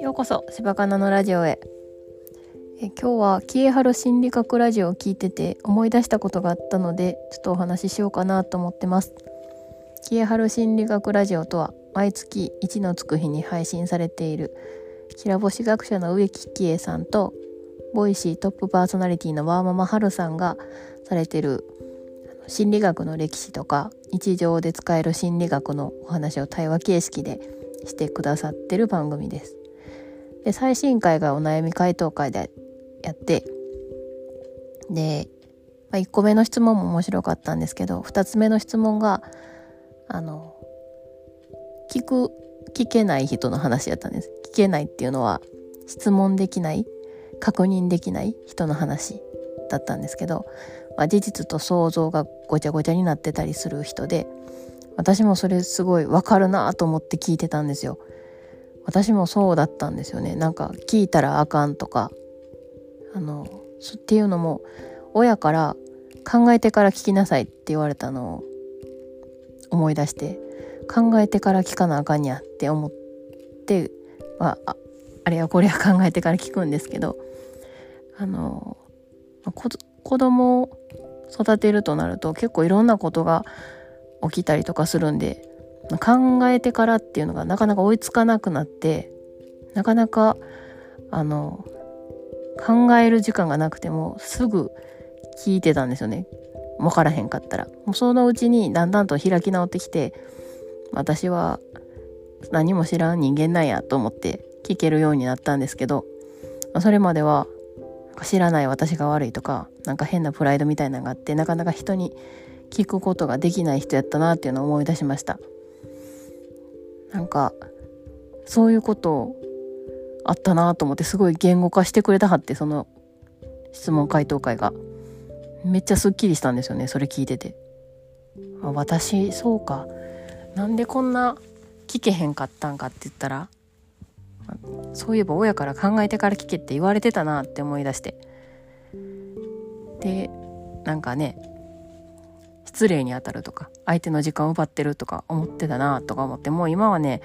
ようこそ柴かなのラジオへえ今日はリエハル心理学ラジオを聞いてて思い出したことがあったのでちょっとお話ししようかなと思ってますリエハル心理学ラジオとは毎月1のつく日に配信されているきらぼし学者の植木喜恵さんと Voicy トップパーソナリティのワーママハルさんがされてる心理学の歴史とか日常で使える心理学のお話を対話形式でしてくださってる番組です。で最新回がお悩み回答会でやってで、まあ、1個目の質問も面白かったんですけど2つ目の質問があの聞く聞けない人の話やったんです。聞けないっていうのは質問できない確認できない人の話だったんですけど、まあ、事実と想像がごちゃごちゃになってたりする人で私もそれすごいわかるなと思って聞いてたんですよ。私もそうだったんですよね。なんか聞いたらあかんとかあのっていうのも親から考えてから聞きなさいって言われたのを思い出して考えてから聞かなあかんやって思って、まあ、あれやこれや考えてから聞くんですけどあの子供を育てるとなると結構いろんなことが起きたりとかするんで考えてからっていうのがなかなか追いつかなくなってなかなかあの考える時間がなくてもすぐ聞いてたんですよね。分からへんかったら。もうそのうちにだんだんと開き直ってきて私は何も知らん人間なんやと思って聞けるようになったんですけどそれまでは知らない私が悪いとかなんか変なプライドみたいなのがあってなかなか人に聞くことができない人やったなっていうのを思い出しました。なんかそういうことあったなと思ってすごい言語化してくれたはってその質問回答会が。めっちゃすっきりしたんですよねそれ聞いてて。あ私そうか。なんでこんな聞けへんかったんかって言ったらそういえば親から考えてから聞けって言われてたなって思い出して。でなんかね失礼にあたるとか相手の時間を奪ってるとか思ってたなとか思ってもう今はね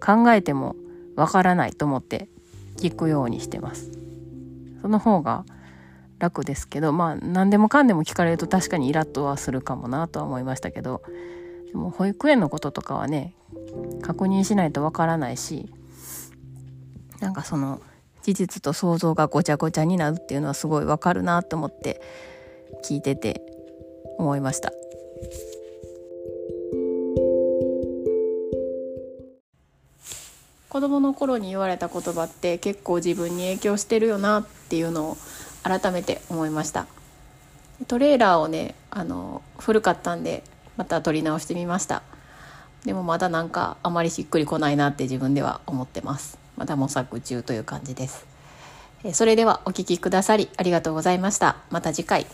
考えてもわからないと思って聞くようにしてます。その方が楽ですけどまあ何でもかんでも聞かれると確かにイラッとはするかもなとは思いましたけどでも保育園のこととかはね確認しないとわからないしなんかその事実と想像がごちゃごちゃになるっていうのはすごいわかるなと思って聞いてて思いました。子供の頃に言われた言葉って結構自分に影響してるよなっていうのを改めて思いました。トレーラーをねあの古かったんでまた撮り直してみました。でもまだなんかあまりしっくりこないなって自分では思ってます。まだ模索中という感じです。それではお聴きくださりありがとうございました。また次回。